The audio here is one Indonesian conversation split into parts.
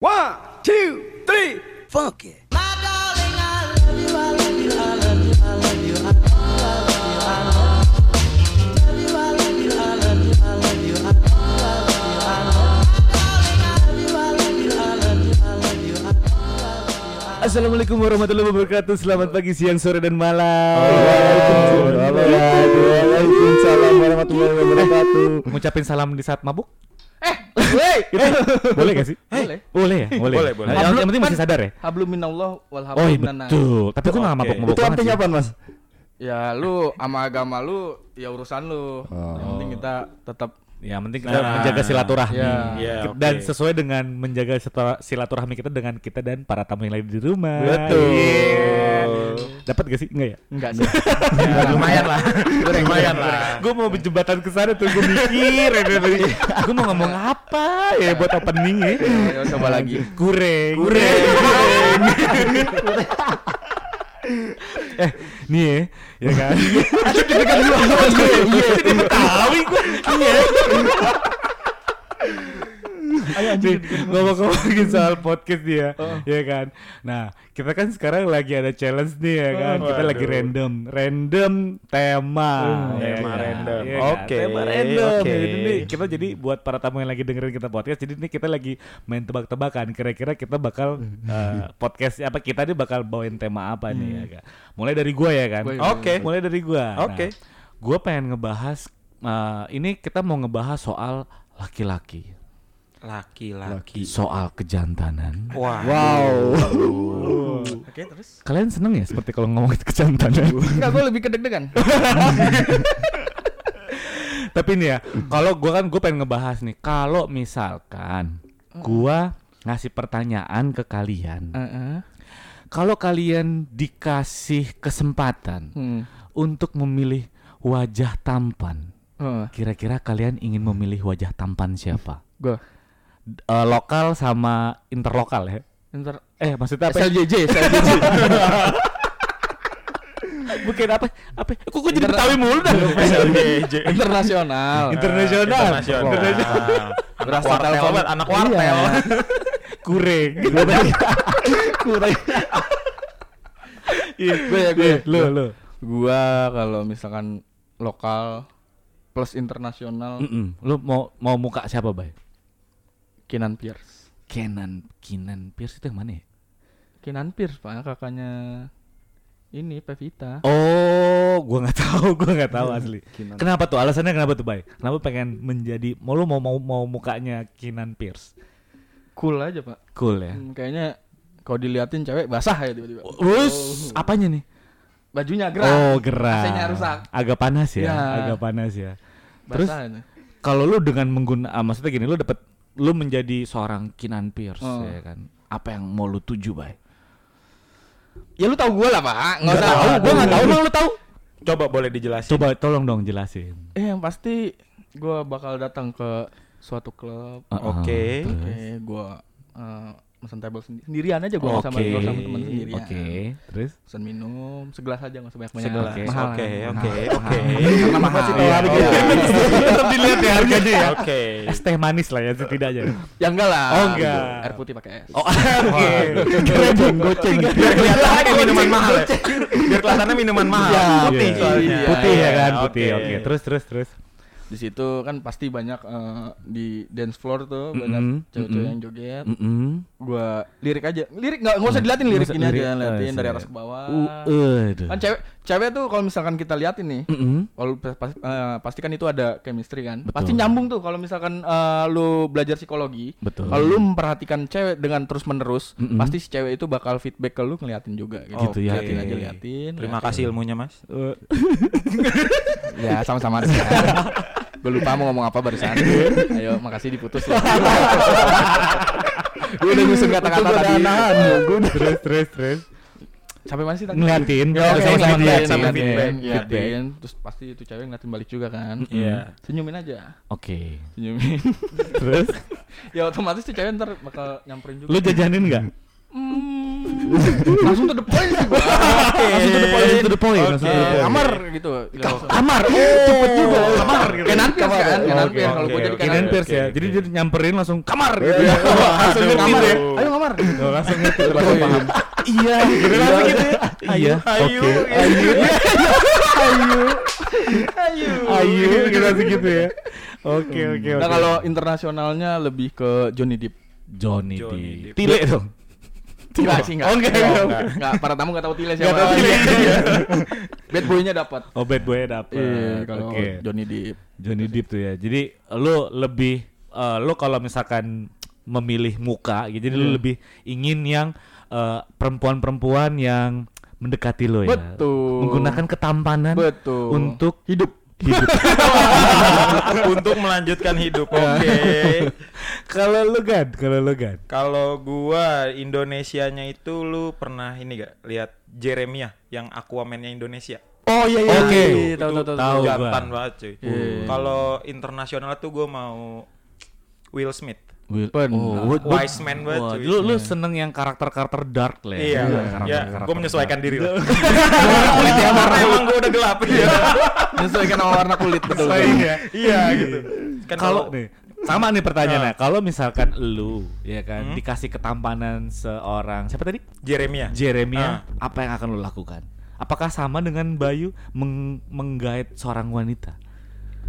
One, two, three, funk it. Assalamualaikum warahmatullahi wabarakatuh. Selamat pagi, siang, sore dan malam. Waalaikumsalam warahmatullahi wabarakatuh. Ngucapin salam di saat mabuk? Woi, Boleh gak sih? Boleh. Boleh ya? Boleh. Boleh, boleh. Yang, yang penting masih sadar ya? Hablum minallah wal Oh hablum iya minannas. betul. Tapi gue gak Oke. mabuk-mabuk itu artinya apa, Mas? Ya lu sama agama lu ya urusan lu. Yang penting kita tetap Ya penting kita Nah. menjaga silaturahmi. Ya. Iya, Ki- oke. Dan sesuai dengan menjaga silatura- silaturahmi kita dengan kita dan para tamu yang lain di rumah. Betul. Iya. Dapat gak sih? Enggak ya? enggak sih. Ya, lumayan lah. lumayan lah. gue mau jembatan ke sana tuh gue mikir gue mau ngomong apa ya buat opening ya Ayo coba lagi. kureng Kureng. eh nih ya ya kan iya tahu gue iya Nih, ngomong-ngomongin soal podcast dia, ya kan. Nah, kita kan sekarang lagi ada challenge nih ya kan. Kita lagi random, random tema, ya tema kan? random. Ya kan? Oke, tema random. oke. Jadi nih kita jadi buat para tamu yang lagi dengerin kita podcast, jadi ini kita lagi main tebak-tebakan. Kira-kira kita bakal eh, podcast apa kita nih bakal bawain tema apa nih ya kan. Mulai dari gua ya kan. Ya. Oke. Mulai dari gua. Oke. Nah, gua pengen ngebahas eh, ini kita mau ngebahas soal laki-laki Laki-laki. soal kejantanan. Wah. Wow. Oke, terus? Kalian seneng ya seperti kalau ngomongin kejantanan? Enggak, gue lebih kedeg-degan. Tapi nih ya, kalau gua kan gue pengen ngebahas nih, kalau misalkan gua ngasih pertanyaan ke kalian, Heeh. kalau kalian dikasih kesempatan Hmm. untuk memilih wajah tampan, kira-kira kalian ingin memilih wajah tampan siapa? Gua Eh, lokal sama interlokal ya? Inter Eh maksudnya apa? ya? SLJJ, SLJJ. Bukan apa? Apa? Kok gue jadi betawi mulu dah? Internasional. Internasional. Internasional. Berasa banget, anak kuartel. Kureng. Kurang. Iya, Gue ya, gue. Lo, lo. Gua kalau misalkan lokal plus internasional Mm-mm. Lu mau mau muka siapa, Bay? Kinan Pierce. Kenan Kinan Pierce itu yang mana ya? Kinan Pierce pak kakaknya ini Pevita. Oh, gua nggak tahu, gua nggak tahu asli. Kinan. Kenapa tuh? Alasannya kenapa tuh, Bay? Kenapa pengen menjadi mau lu mau mau, mau mukanya Kinan Pierce? Cool aja pak. Cool ya. Hmm, kayaknya kalau diliatin cewek basah ya tiba-tiba. Wus, apanya nih? Bajunya gerak. Oh, gerak. AC-nya rusak. Agak panas ya, Ya. agak panas ya. Terus kalau lu dengan menggunakan maksudnya gini, lu dapat lu menjadi seorang Kinan Pierce Oh. ya kan. Apa yang mau lu tuju, Bay? Ya lu tahu gua lah pak. Nggak usah. tahu, gua nggak tahu, emang lu tahu? Coba boleh dijelasin. Coba tolong dong jelasin. Eh yang pasti gua bakal datang ke suatu klub. Uh-uh, Oke. terus? Oke, gua eh, mesen table sendi- sendirian aja gua nggak sama gua sama teman sendirian. Oke, terus? Pesen minum segelas aja nggak sebanyak banyak. Segelas. Mahal. Oke, kan? oke, Mahal. oke. Karena mahal. Masih Iya, harga. iya. Tetap dilihat ya harganya ya. Oke. Es teh manis lah ya setidaknya. Ya enggak lah. Oh, enggak. Air putih pakai es. Oh, oke. Goceng, goceng. Biar kelihatannya minuman mahal ya. Biar kelihatannya minuman mahal. Iya, Putih iya. soalnya. Putih ya kan, Iya, putih. Oke, terus terus terus. Di situ kan pasti banyak eh, di dance floor tuh Mm-mm, banyak cewek-cewek mm-mm. yang joget. Mm-mm. Gua lirik aja. Lirik nggak nggak usah diliatin lirik ini usah aja lirik. liatin Oh, dari iya. atas ke bawah. Uh, aduh. Kan cewek cewek tuh kalau misalkan kita liatin nih, Mm-mm. kalau pas- pas- eh, pasti kan itu ada chemistry kan. Betul. Pasti nyambung tuh kalau misalkan eh, lu belajar psikologi. Betul. Kalau lu memperhatikan cewek dengan terus menerus, Mm-mm. pasti si cewek itu bakal feedback ke lu ngeliatin juga gitu. Gitu ya. Liatin aja Oke. liatin. Terima liatin. kasih ilmunya, Mas. Uh, Ya sama-sama. Gue lupa mau ngomong apa barusan. Ayo, makasih diputus ya. Gue udah nyusun kata-kata tadi. terus terus terus. Sampai mana sih tadi? Ngeliatin. Ya, oke, sama-sama ngeliatin, Oke. feedback, Feedback. ngeliatin. Terus pasti itu cewek ngeliatin balik juga kan. Iya. Senyumin aja. Oke. Senyumin. Terus ya otomatis tuh cewek ntar bakal nyamperin juga. lu jajanin enggak? Hmm, langsung to the point sih gua. Langsung to the point, to the point, langsung to the point. Kamar gitu. Kamar. Oh, cepet juga. Kamar gitu. Kenan Pierce kan, Kenan Pierce kalau gua jadi. Kenan Pierce ya. Jadi dia nyamperin langsung kamar gitu. Iya, Langsung kamar ya. Ayo kamar. Oh, langsung ngerti, langsung paham. Iya, gitu langsung gitu ya. Iya, oke. ayu. Ayu. Ayu. Ayu, gitu langsung gitu ya. Oke, oke, oke. Nah kalau internasionalnya lebih ke Johnny Depp. Johnny Johnny Depp. Depp. Tile dong. Enggak sih enggak. Oh, enggak, enggak. enggak. Enggak, para tamu enggak tahu Tile Nggak siapa. tahu Tile. Iya. Bad boy-nya dapat. Oh, bad boy dapet. Iya, kalau Oke. Johnny Depp. Johnny Depp tuh ya. Jadi lu lebih eh, lu kalau misalkan memilih muka gitu, jadi lu lebih ingin yang eh, perempuan-perempuan yang mendekati lo ya. Betul. Menggunakan ketampanan Betul. untuk hidup. Hidup. Untuk melanjutkan hidup. Oke. kalau lu gan, kalau lu gan. Kalau gua Indonesianya itu lu pernah ini gak lihat Jeremia yang Aquaman-nya Indonesia? Oh iya iya, Oke. iya, tahu tahu tahu. Jantan banget cuy. Iya. Kalau internasional tuh gua mau Will Smith. Will, Benar. oh, Will- Wise man banget Wah, cuy. lu lu seneng yang karakter-karakter dark lah ya. Iya, Karakter- ya, karakter gue menyesuaikan dark. diri lah. Kulitnya Karena emang gue udah gelap ya. Menyesuaikan sama warna kulit betul. Sesuai betul. ya. Iya gitu. Kan kalau nih sama nih pertanyaannya, Nah. kalau misalkan lu ya kan Hmm. dikasih ketampanan seorang siapa tadi? Jeremia. Jeremia, Ah. apa yang akan lu lakukan? Apakah sama dengan Bayu meng menggait seorang wanita?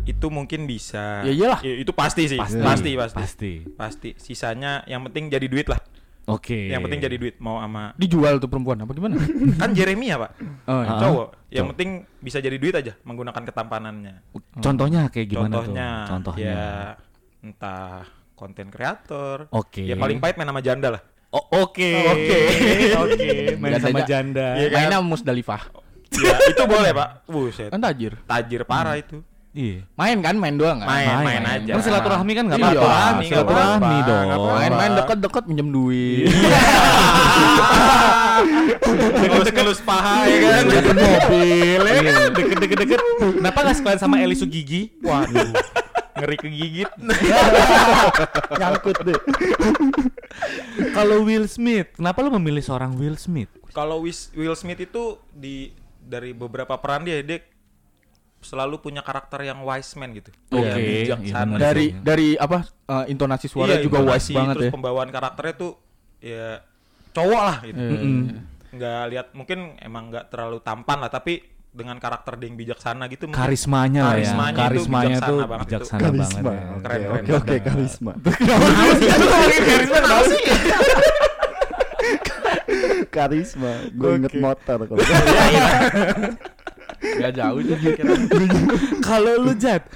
Itu mungkin bisa. Ya iyalah. Ya, itu pasti sih. Pasti. Pasti, pasti. Pasti. Pasti. Sisanya yang penting jadi duit lah. Oke. Yang penting jadi duit mau sama Dijual tuh perempuan apa gimana? kan Jeremia, Pak. Oh, iya. Cowok. Yang Cowok. penting bisa jadi duit aja menggunakan ketampanannya. Contohnya kayak gimana Contohnya, tuh? Contohnya. ya entah konten kreator. Oke. Ya paling pahit main sama janda lah. Oh, oke. Oke. Oke, main sama janda. Iya kan? Mainnya Musdalifah. ya, itu boleh, Pak. Buset. Kan tajir. Tajir parah itu. Iya. Main kan, main doang kan? Main, main aja. Kan silaturahmi kan nggak Iya, apa-apa. silaturahmi, Silaturahmi dong. apa-apa. Main-main deket-deket minjem duit. Ngelus-ngelus paha ya kan. Deket mobil ya kan? Deket-deket deket. Kenapa nggak sekalian sama Eli Sugigi? Waduh. Ngeri kegigit. Nyangkut deh. Kalau Will Smith, kenapa lu memilih seorang Will Smith? Kalau Will Smith itu di dari beberapa peran dia dia selalu punya karakter yang wise man gitu. Oke, Yang iya bijaksana. benar. dari dari apa eh, intonasi suara Iya, juga intonasi, wise banget terus ya. pembawaan karakternya tuh ya cowok lah gitu. Iya, Mm-mm. Nggak lihat mungkin emang nggak terlalu tampan lah tapi dengan karakter dia yang bijaksana gitu Karismanya lah ya. Karismanya itu bijaksana banget itu. bijaksana banget Karisma. ya. Oke, Keren. Oke, oke, karisma. Karisma. Gue inget motor kalau. Gak jauh sih kira. Kalau lu Jat,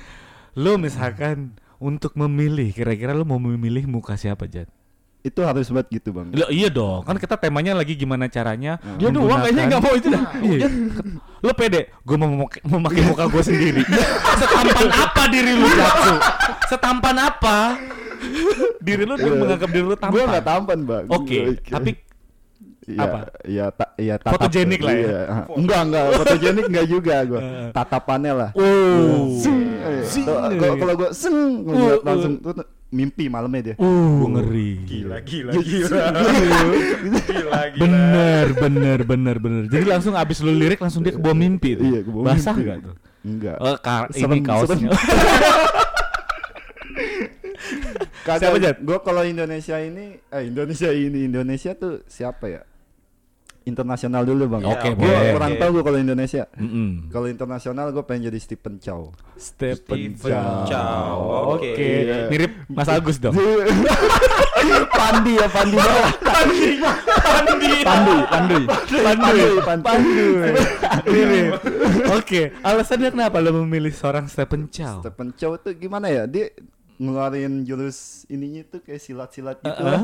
lu misalkan untuk memilih, kira-kira lu mau memilih muka siapa Jat? Itu harus banget gitu, Bang. Loh, iya dong, kan kita temanya lagi gimana caranya Dia doang kayaknya nggak mau itu dah. Iya. Lu pede, gue mau memakai, memakai muka gue sendiri. Setampan apa diri lu Jatsu? Setampan apa? Diri lu Iya. menganggap diri lu tampan. Gue nggak tampan, Bang. Oke, tapi Iya, apa? Iya, ta iya tatap. Fotogenik lah ya? Iya. Enggak, enggak, fotogenik enggak juga gua. Tatapannya lah. oh. Sing. tuh, Kalau kalau gua seng Uh, ngeliat uh. langsung tuh mimpi malamnya dia. Uh, ngeri. gila gila Iya, gila. gila gila. Bener, bener, bener, bener. Jadi langsung abis lu lirik langsung dia ke bawah mimpi tuh. Iya, ke bawah Basah mimpi. gak tuh? Enggak. Oh, ka- Serem, ini kaosnya. Siapa? Gua kalau Indonesia ini eh Indonesia ini Indonesia tuh siapa ya? Internasional dulu, Bang. Iya, Oke, Gua boleh. kurang Oke. tahu gua kalau Indonesia. Mm-mm. Kalau internasional gue pengen jadi Stephen Chow. Stephen Stephen Chow. Chow, Oke. oke. Iya. Mirip Mas Agus dong. Pandi ya Pandi bawah. Pandi. Pandi, Pandi. Pandu. Pandi. Pandu. Mirip. Oke. Alasannya kenapa lo memilih seorang Stephen Chow? Stephen Chow tuh gimana ya? Dia ngeluarin jurus ininya tuh kayak silat-silat gitu Uh-uh. lah.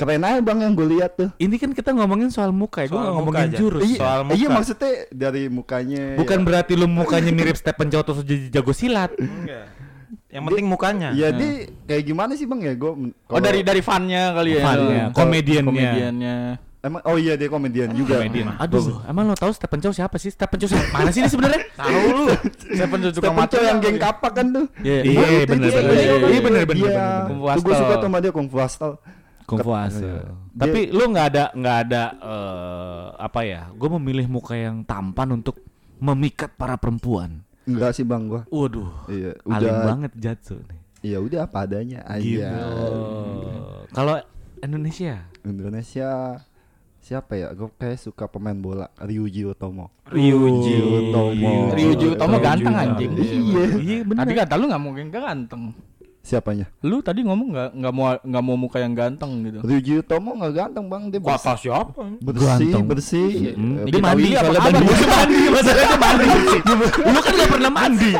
Keren aja bang yang gue lihat tuh. Ini kan kita ngomongin soal muka ya, gue Soal nggak muka ngomongin aja. jurus. Iya. Soal muka. Iya maksudnya dari mukanya. Bukan ya. berarti lu mukanya mirip Stephen Chow terus jadi jago silat. Enggak. Yang penting mukanya. Iya dia kayak gimana sih bang ya gue. Oh dari dari funnya kali ya. Kalau- komediannya. Komediannya. Emang oh iya dia komedian juga. Komedian. Aduh, emang lo tahu Stephen Chow siapa sih? Stephen Chow siapa? Mana sih ini sebenarnya? Tahu lu. Tukang Stephen Chow mata yang geng kapak kan tuh. Iya. Iya, dia, bener. iya, Iya Iya. Fu Tuh gue suka tuh sama dia Kung Fu Hustle. Kung Fu Hustle. Iya. Tapi lu nggak ada nggak ada eh, apa ya? Gue memilih muka yang tampan untuk memikat para perempuan. Enggak sih bang gua. Waduh, Iya, alim udah. banget Jatsu nih. Ya udah apa adanya Gitu. aja. Kalau Indonesia, Indonesia siapa ya? Gue kayak suka pemain bola Ryuji Utomo. Ryuji Utomo. Ryuji Utomo ganteng anjing. Iya. iya bener. Tadi kata lu nggak mungkin ganteng. Siapanya? Lu tadi ngomong nggak nggak mau nggak mau muka yang ganteng gitu. Ryuji Utomo nggak ganteng bang, dia bersih, Kata siapa? bersih, Ganteng. bersih. Hmm, Eh, dia mandi apa soalnya kabar? mandi. mandi, masalahnya mandi. Lu kan gak pernah mandi.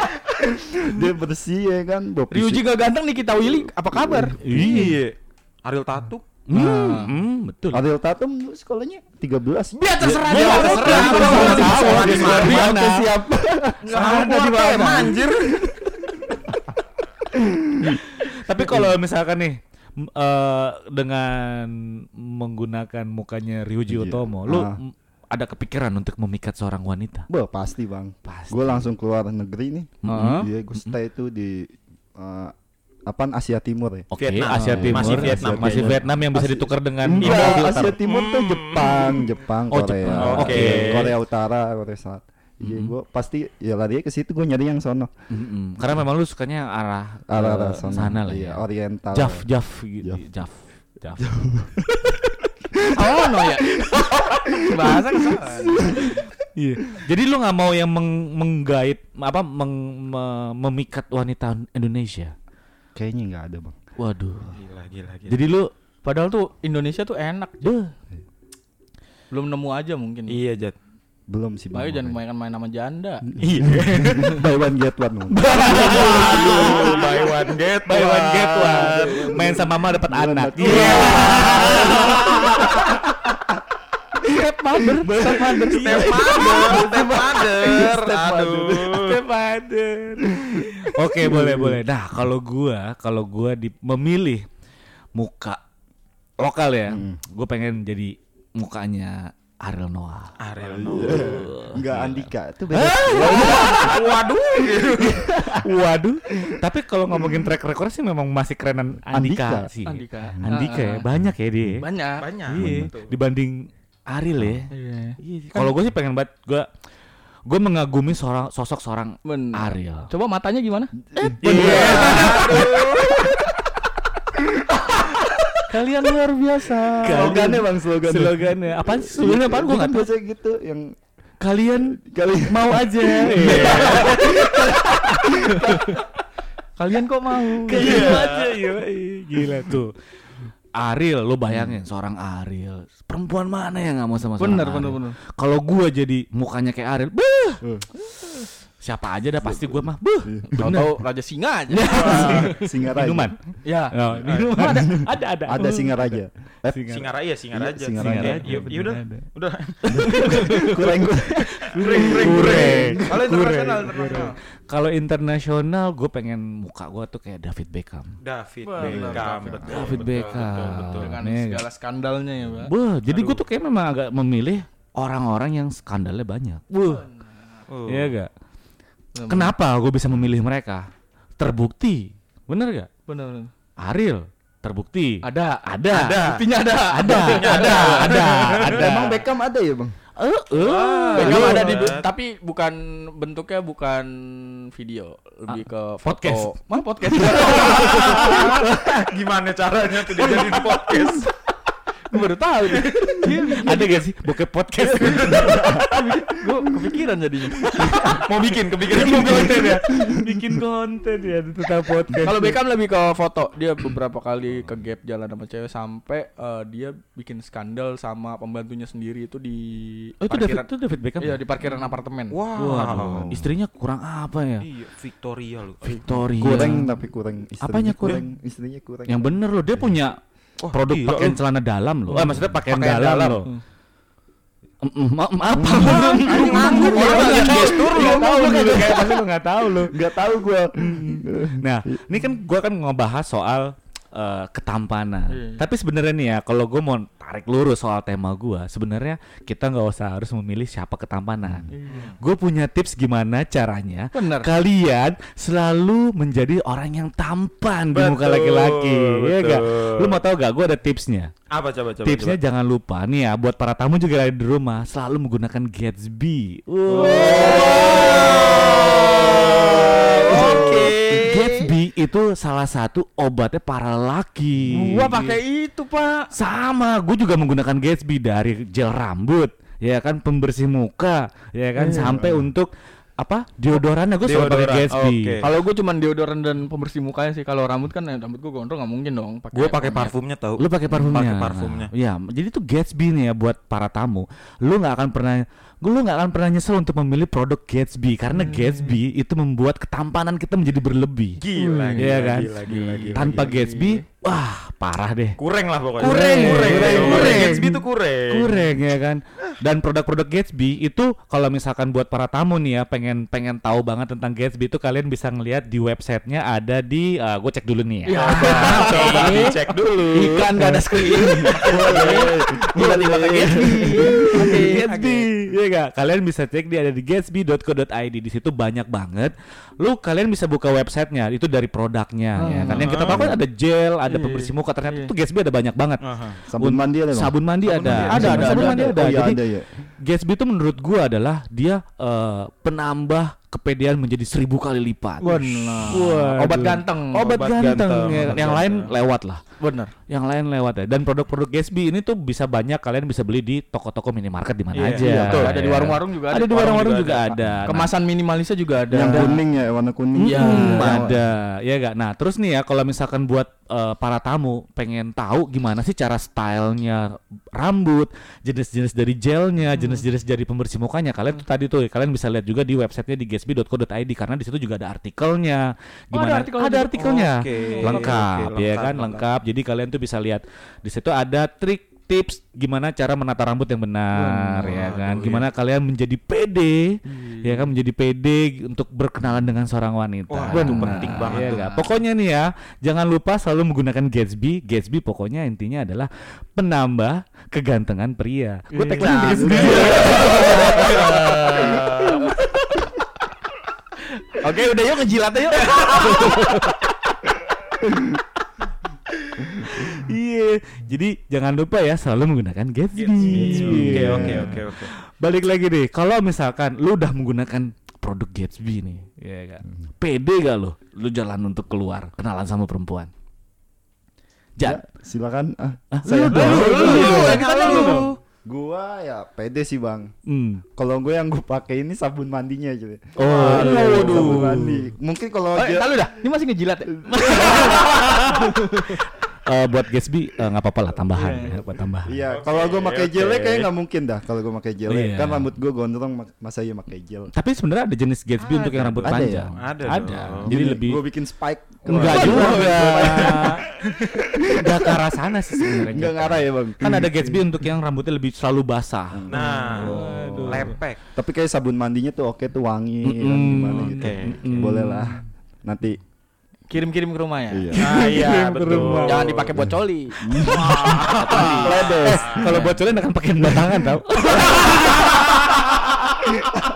dia bersih ya kan. bawa Ryuji nggak ganteng Nikita Willy apa kabar? Iya. Ariel Tatum. Hmm, hmm, betul. Ariel Tatum sekolahnya 13. Biar terserah Ya, dia. terserah. Terserah. Terserah. Dia Terserah. di mana? Oke, siap. Nggak ada di mana. Anjir. Tapi kalau misalkan nih eh, dengan menggunakan mukanya Ryuji Iya. Utomo, lu Ah. m- ada kepikiran untuk memikat seorang wanita? Bah, pasti bang. Pasti. Gue langsung keluar negeri nih. Iya, gue stay itu di eh, apaan Asia Timur ya. Oke, Vietnam. Asia Timur. Masih Vietnam. Masih Vietnam. Yang bisa Asia- ditukar dengan Enggak. Asia Timur tuh Jepang, Jepang, Oh, Korea. Jepang. Oke. Korea Utara, Korea Selatan. Iya, Mhm. gue pasti ya lari ke situ gue nyari yang sono. Mm-mm. Karena memang lu sukanya arah Arah arah sono. sana lah Iya, ya. oriental. Jaf, ya. Jaf, gitu. Jaf, Jaf. Oh no ya. Bahasa ke sana. Iya. Jadi lu nggak mau yang meng menggait apa meng- me- memikat wanita Indonesia? Kayaknya nggak ada bang. Waduh. Gila, gila, gila. Jadi lu Padahal tuh Indonesia tuh enak. Beuh. Belum nemu aja mungkin. Iya, Jat. Belum sih bang. Makanya jangan kebanyakan main sama janda. Iya. Buy one get one. Buy one get Buy one get one. Main sama mama dapat anak. Iya. Step mother, step mother, Step mother, step mother. Aduh. Stepfather. Oke, boleh, boleh. Nah, kalau gua, kalau gua di, memilih muka lokal ya, Hmm. gue pengen jadi mukanya Ariel Noah. Ariel Enggak Andika itu beda. Waduh. Waduh. Tapi kalau ngomongin track record sih memang masih kerenan Andika, Andika. sih. Andika. Andika ya, Ah, ah. banyak ya dia. Banyak. Banyak. Iya, betul. dibanding Ariel ya. Iya. Iya, Kalau gue sih pengen banget gue gue mengagumi seorang sosok seorang Bener. Ariel. Coba matanya gimana? Iya. Kalian luar biasa. Slogannya bang slogannya. Slogannya. Apaan sih slogannya apaan gue Gue nggak tahu. gitu yang Kalian kali mau aja. Kalian kok mau? Kalian mau aja. yoi. Gila tuh. Ariel, lo bayangin seorang Ariel. Perempuan mana yang nggak mau sama seorang Bener, Ariel? bener, bener. Kalau gua jadi mukanya kayak Ariel, beuh, siapa aja dah pasti gua mah, beuh. Tahu Raja Singa aja. singa raja. Minuman. ya. Oh, minuman ada, ada, ada. Ada singa raja. Eh, Singaraja, Singaraja. Iya, Singaraja. Iya, iya, udah. Udah. kurang kurang. Kureng, kureng, Kureng. Kalau internasional. Kalau internasional gue pengen muka gue tuh kayak David Beckham. David Beckham, David betul. David betul, Beckham. Betul. Dengan segala skandalnya ya, Pak. Wah, jadi gue tuh kayak memang agak memilih orang-orang yang skandalnya banyak. Wah, Oh. iya gak? Kenapa gue bisa memilih mereka? Terbukti, bener gak? Bener, bener. Ariel, terbukti. Ada. ada, Ada. Buktinya ada. ada, ada, ada, ada. Emang Beckham ada ya bang? Eh, eh. Beckham ada di tapi bukan bentuknya bukan video, lebih ke foto. podcast. Mana podcast? Gimana caranya tuh dia jadi di podcast? Gue baru tahu. nih. ada gak sih bokep podcast? Gue kepikiran jadinya. Mau bikin, kepikiran bikin mau bikin. konten ya, bikin konten ya tentang podcast. Kalau Beckham lebih ke foto. Dia beberapa kali ke gap jalan sama cewek sampai eh, dia bikin skandal sama pembantunya sendiri itu di oh itu David, itu David Beckham. Iya, di parkiran apartemen. Wow. Waduh, istrinya kurang apa ya? Iya, Victoria lu. Victoria. Kurang tapi kurang. Istrinya Apanya kurang? Istrinya kurang. Yang bener loh, dia punya Wah, produk gila, pakaian lu. celana dalam loh. Oh, maksudnya pakaian, Pakaian dalam, dalam. loh. Em, em, ma- ma- apa? Anjing nganggur Lu ya, nggak lihat tahu, gestur lu lu. nggak tahu lu kayak pasti lu nggak tahu lu. Enggak tahu gua. Nah, ini kan gua kan ngebahas soal eh, ketampanan. Iya. Tapi sebenarnya nih ya, kalau gue mau tarik lurus soal tema gue, sebenarnya kita nggak usah harus memilih siapa ketampanan. Gue punya tips gimana caranya Bener. kalian selalu menjadi orang yang tampan di muka Betul, laki-laki. Iya gak? betul. Lu mau tahu gak? Gue ada tipsnya. Apa coba coba? Tipsnya coba. jangan lupa nih ya buat para tamu juga ada di rumah selalu menggunakan Gatsby. Wow. Oke. Gatsby itu salah satu obatnya para laki. Gua pakai itu, Pak. Sama, gue juga menggunakan Gatsby dari gel rambut, ya kan pembersih muka, ya kan sampai untuk apa deodorannya gue selalu pakai Gatsby. oke. Kalau gue cuman deodoran dan pembersih mukanya sih. Kalau rambut kan eh, rambut gue gondrong nggak mungkin dong. Gue pakai parfumnya tahu. Lu pakai parfumnya. Pakai parfumnya. Iya, jadi tuh Gatsby nih ya buat para tamu. Lu nggak akan pernah lu nggak akan pernah nyesel untuk memilih produk Gatsby karena Hmm. Gatsby itu membuat ketampanan kita menjadi berlebih. Gila, gila, kan? gila, gila, gila, Tanpa gila. Gatsby, wah parah deh. kurang lah pokoknya. Kurang, kurang, kurang, kurang. kurang. Gatsby itu kurang. Kurang ya kan. Dan produk-produk Gatsby itu kalau misalkan buat para tamu nih ya pengen pengen tahu banget tentang Gatsby itu kalian bisa ngelihat di websitenya ada di gue cek dulu nih ya. Coba dicek dulu. Iklan gak ada screen. Tiba-tiba ke Gatsby. Gatsby, ya gak? Kalian bisa cek dia ada di gatsby.co.id. Di situ banyak banget. Lu kalian bisa buka websitenya. Itu dari produknya, ya kan? Yang kita tahu kan ada gel, ada Iya, pembersih muka. Ternyata iya. tuh Gatsby ada banyak banget. Aha. Sabun mandi ada? Sabun mandi ada. Ada, ada, Sabun ada, mandi ada. ada. Oh iya Jadi ada ya. Gatsby itu menurut gua adalah dia eh, penambah kepedean menjadi seribu kali lipat. Benar. Obat ganteng. Obat, Obat ganteng, ganteng, ya. obat yang lain ganteng. lewat lah. Benar. Yang lain lewat ya. Dan produk-produk Gatsby ini tuh bisa banyak kalian bisa beli di toko-toko minimarket di mana Iya, aja. iya, Betul, ada di warung-warung juga ada. Ada di warung-warung juga juga ada. Nah, Kemasan minimalisnya juga ada. Yang kuning ya, warna kuning. Iya. Hmm, ada, ya gak. Nah, terus nih ya, kalau misalkan buat eh, para tamu pengen tahu gimana sih cara stylenya rambut, jenis-jenis dari gelnya, jenis-jenis dari pembersih mukanya, kalian tuh tadi tuh kalian bisa lihat juga di websitenya di gatsby.co.id karena di situ juga ada artikelnya. Oh, ada Gimana? artikel ada artikelnya, Oke, lengkap, oke, ya lengkap, kan, lengkap. Jadi kalian tuh bisa lihat di situ ada trik tips gimana cara menata rambut yang benar ya kan? gimana kalian menjadi pede ya kan? Menjadi pede untuk berkenalan dengan seorang wanita. Wah, itu penting banget ya tuh. nggak? pokoknya nih ya jangan lupa selalu menggunakan Gatsby. Gatsby pokoknya intinya adalah penambah kegantengan pria. Gue Iya. tagline Gatsby. Oke, udah yuk ngejilat yuk. iya jadi jangan lupa ya selalu menggunakan Gatsby, Oke, oke, oke, oke. balik lagi deh kalau misalkan lu udah menggunakan produk Gatsby nih ya kan pede gak lu lu jalan untuk keluar kenalan sama perempuan Ya, Jan silakan. Ah, Ah, saya lu lu. Gua ya pede sih bang. Hmm. Kalau gue yang gue pakai ini sabun mandinya aja. Oh, Aduh, aduh. sabun mandi. Mungkin kalau Oh, dia- dah. Ini masih ngejilat ya? Eh, buat Gatsby eh, nggak apa-apa lah tambahan ya, buat tambahan. Iya, kalau gue pakai oke. gelnya kayak nggak mungkin dah. Kalau gue pakai gelnya, Iya. kan rambut gue gondrong, masa iya pakai gel. Tapi sebenarnya ada jenis Gatsby untuk yang rambut Ada panjang. ya? Ada Ada. dong. Jadi lebih gue bikin spike. enggak juga. Enggak ke arah sana sih sebenarnya. Enggak ngarah ya bang. Kan ada Gatsby untuk yang rambutnya lebih selalu basah. Nah, Waduh. lepek. Tapi kayak sabun mandinya tuh oke tuh wangi kan, Mm-mm. gimana gitu. Oke, oke. Boleh lah. Nanti. Kirim-kirim ke rumah ya. Iya. Nah, iya betul. Jangan dipakai buat coli. Ledes. Kalau bocorin akan pakai batangan tau.